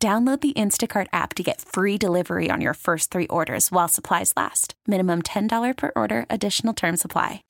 Download the Instacart app to get free delivery on your first three orders while supplies last. Minimum $10 per order, additional term supply.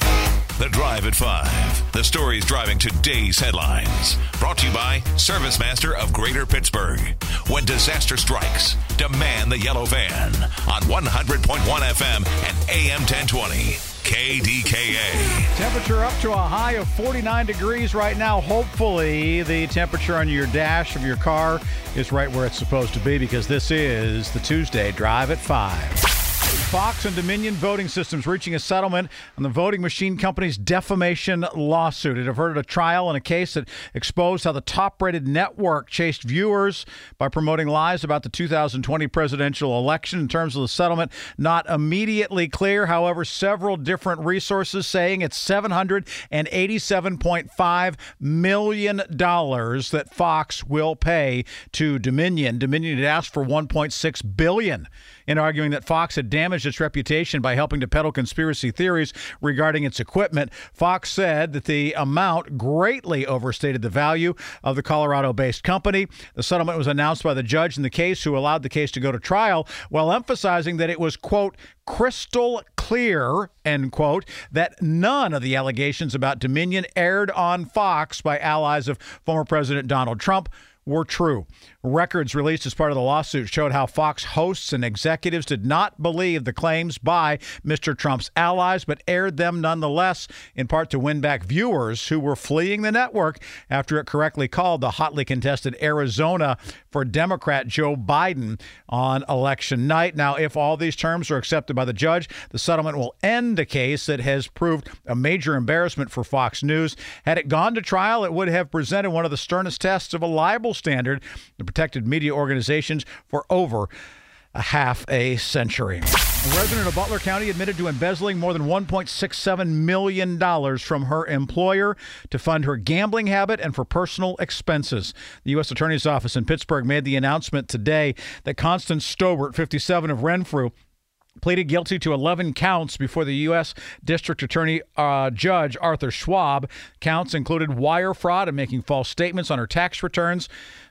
The Drive at 5. The stories driving today's headlines. Brought to you by ServiceMaster of Greater Pittsburgh. When disaster strikes, demand the yellow van on 100.1 FM and AM 1020. KDKA. Temperature up to a high of 49 degrees right now. Hopefully, the temperature on your dash of your car is right where it's supposed to be because this is the Tuesday Drive at 5. Fox and Dominion Voting Systems reaching a settlement on the voting machine company's defamation lawsuit. It averted a trial in a case that exposed how the top rated network chased viewers by promoting lies about the 2020 presidential election. In terms of the settlement, not immediately clear. However, several different resources saying it's $787.5 million that Fox will pay to Dominion. Dominion had asked for $1.6 billion in arguing that Fox had damaged its reputation by helping to peddle conspiracy theories regarding its equipment. Fox said that the amount greatly overstated the value of the Colorado based company. The settlement was announced by the judge in the case who allowed the case to go to trial while emphasizing that it was, quote, crystal clear, end quote, that none of the allegations about Dominion aired on Fox by allies of former President Donald Trump were true. Records released as part of the lawsuit showed how Fox hosts and executives did not believe the claims by Mr. Trump's allies, but aired them nonetheless, in part to win back viewers who were fleeing the network after it correctly called the hotly contested Arizona for Democrat Joe Biden on election night. Now, if all these terms are accepted by the judge, the settlement will end a case that has proved a major embarrassment for Fox News. Had it gone to trial, it would have presented one of the sternest tests of a libel standard, the protected media organizations, for over a half a century. A resident of Butler County admitted to embezzling more than $1.67 million from her employer to fund her gambling habit and for personal expenses. The U.S. Attorney's Office in Pittsburgh made the announcement today that Constance Stobart, 57 of Renfrew, pleaded guilty to 11 counts before the U.S. District Attorney uh, Judge Arthur Schwab. Counts included wire fraud and making false statements on her tax returns.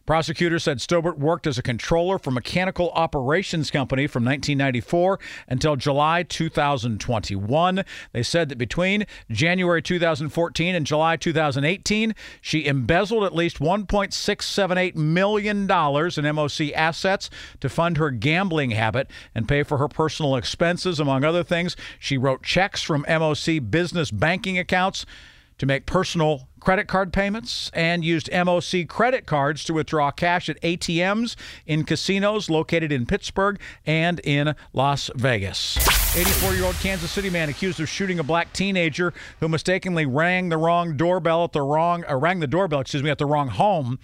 Prosecutors said Stobart worked as a controller for Mechanical Operations Company from 1994 until July 2021. They said that between January 2014 and July 2018, she embezzled at least $1.678 million in MOC assets to fund her gambling habit and pay for her personal expenses. Among other things, she wrote checks from MOC business banking accounts to make personal credit card payments and used MOC credit cards to withdraw cash at ATMs in casinos located in Pittsburgh and in Las Vegas. 84 year old Kansas City man accused of shooting a black teenager who mistakenly rang the wrong doorbell at the wrong, uh, rang the doorbell, excuse me, at the wrong home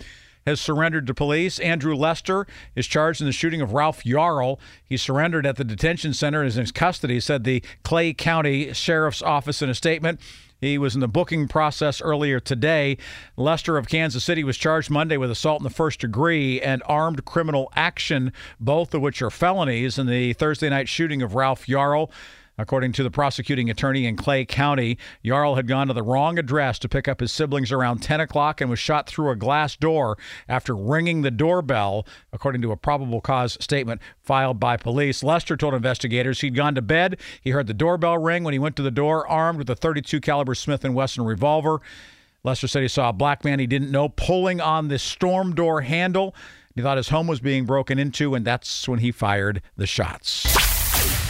has surrendered to police. Andrew Lester is charged in the shooting of Ralph Yarl. He surrendered at the detention center is in custody, said the Clay County Sheriff's Office in a statement. He was in the booking process earlier today. Lester of Kansas City was charged Monday with assault in the first degree and armed criminal action, both of which are felonies in the Thursday night shooting of Ralph Yarl. According to the prosecuting attorney in Clay County, Yarl had gone to the wrong address to pick up his siblings around 10 o'clock and was shot through a glass door after ringing the doorbell, according to a probable cause statement filed by police. Lester told investigators he'd gone to bed. He heard the doorbell ring when he went to the door, armed with a 32 caliber Smith & Wesson revolver. Lester said he saw a black man he didn't know pulling on the storm door handle. He thought his home was being broken into, and that's when he fired the shots.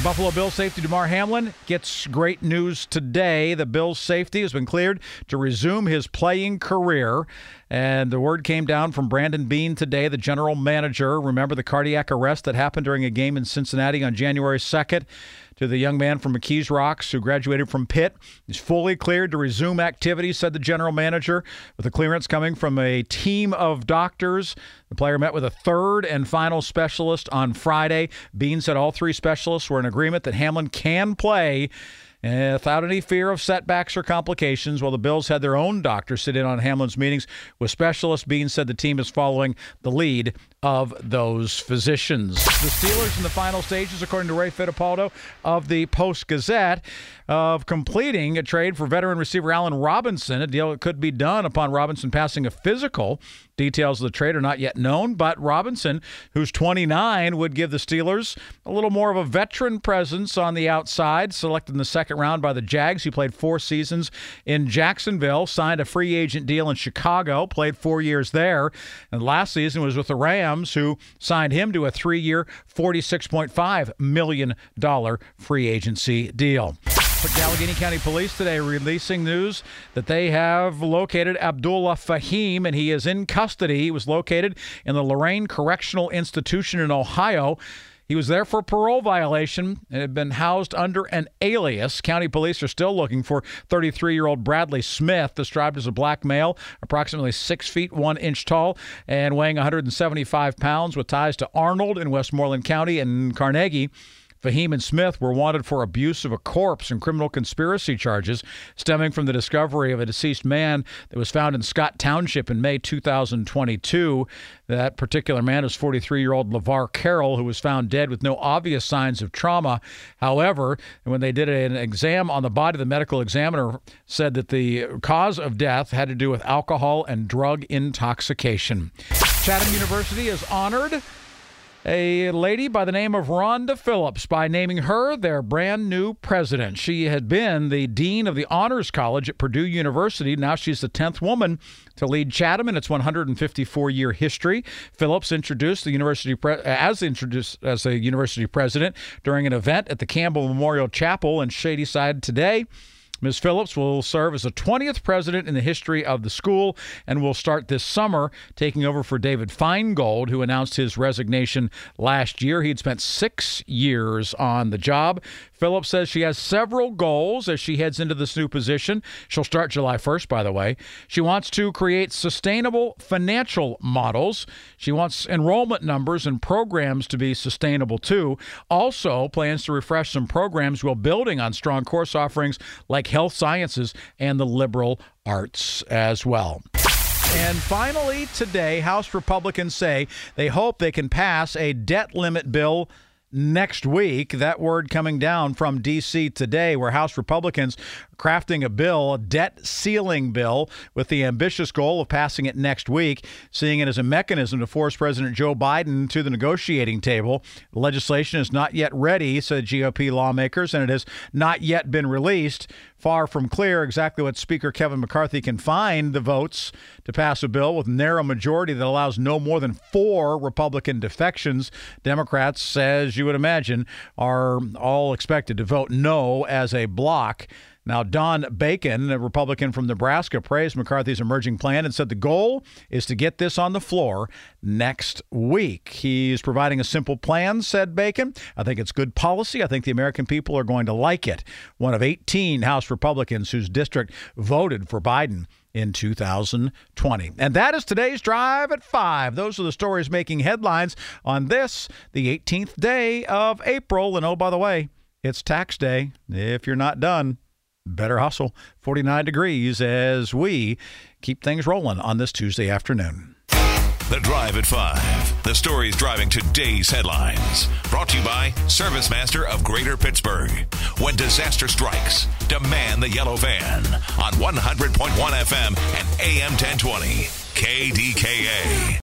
Buffalo Bills safety Damar Hamlin gets great news today. The Bills safety has been cleared to resume his playing career And the word came down from Brandon Beane today, the general manager. Remember the cardiac arrest that happened during a game in Cincinnati on January 2nd? To the young man from McKees Rocks who graduated from Pitt. He's fully cleared to resume activities, said the general manager, with a clearance coming from a team of doctors. The player met with a third and final specialist on Friday. Beane said all three specialists were in agreement that Hamlin can play Eh, without any fear of setbacks or complications. While the Bills had their own doctor sit in on Hamlin's meetings with specialists, Beane said the team is following the lead of those physicians. The Steelers in the final stages, according to Ray Fittipaldo of the Post Gazette, of completing a trade for veteran receiver Allen Robinson, a deal that could be done upon Robinson passing a physical. Details of the trade are not yet known, but Robinson, who's 29, would give the Steelers a little more of a veteran presence on the outside. Selected in the second round by the Jags, he played four seasons in Jacksonville, signed a free agent deal in Chicago, played four years there, and last season was with the Rams, who signed him to a three year, $46.5 million free agency deal. Allegheny County Police today releasing news that they have located Abdullah Fahim and he is in custody. He was located in the Lorain Correctional Institution in Ohio. He was there for parole violation and had been housed under an alias. County police are still looking for 33 year old Bradley Smith, described as a black male, approximately six feet one inch tall and weighing 175 pounds, with ties to Arnold in Westmoreland County and Carnegie. Fahim and Smith were wanted for abuse of a corpse and criminal conspiracy charges stemming from the discovery of a deceased man that was found in Scott Township in May 2022. That particular man is 43 year old LeVar Carroll, who was found dead with no obvious signs of trauma. However, when they did an exam on the body, the medical examiner said that the cause of death had to do with alcohol and drug intoxication. Chatham University is honored a lady by the name of Rhonda Phillips by naming her their brand new president. She had been the dean of the Honors College at Purdue University. Now she's the 10th woman to lead Chatham in its 154 year history. Phillips introduced the university pre- as introduced as a university president during an event at the Campbell Memorial Chapel in Shadyside today. Ms. Phillips will serve as the 20th president in the history of the school and will start this summer, taking over for David Finegold, who announced his resignation last year. He'd spent six years on the job. Phillips says she has several goals as she heads into this new position. She'll start July 1st, by the way. She wants to create sustainable financial models. She wants enrollment numbers and programs to be sustainable too. Also, plans to refresh some programs while building on strong course offerings like health sciences and the liberal arts as well. And finally, today, House Republicans say they hope they can pass a debt limit bill next week. That word coming down from D.C. today, where House Republicans crafting a bill, a debt ceiling bill, with the ambitious goal of passing it next week, seeing it as a mechanism to force President Joe Biden to the negotiating table. The legislation is not yet ready, said GOP lawmakers, and it has not yet been released far from clear exactly what Speaker Kevin McCarthy can find the votes to pass a bill with narrow majority that allows no more than four Republican defections. Democrats, as you would imagine, are all expected to vote no as a block. Now, Don Bacon, a Republican from Nebraska, praised McCarthy's emerging plan and said the goal is to get this on the floor next week. He's providing a simple plan, said Bacon. I think it's good policy. I think the American people are going to like it. One of 18 House Republicans whose district voted for Biden in 2020. And that is today's Drive at 5. Those are the stories making headlines on this, the 18th day of April. And oh, by the way, it's tax day if you're not done better hustle. 49 degrees as we keep things rolling on this Tuesday afternoon. The Drive at 5. The stories driving today's headlines. Brought to you by ServiceMaster of Greater Pittsburgh. When disaster strikes, demand the yellow van on 100.1 FM and AM 1020. KDKA.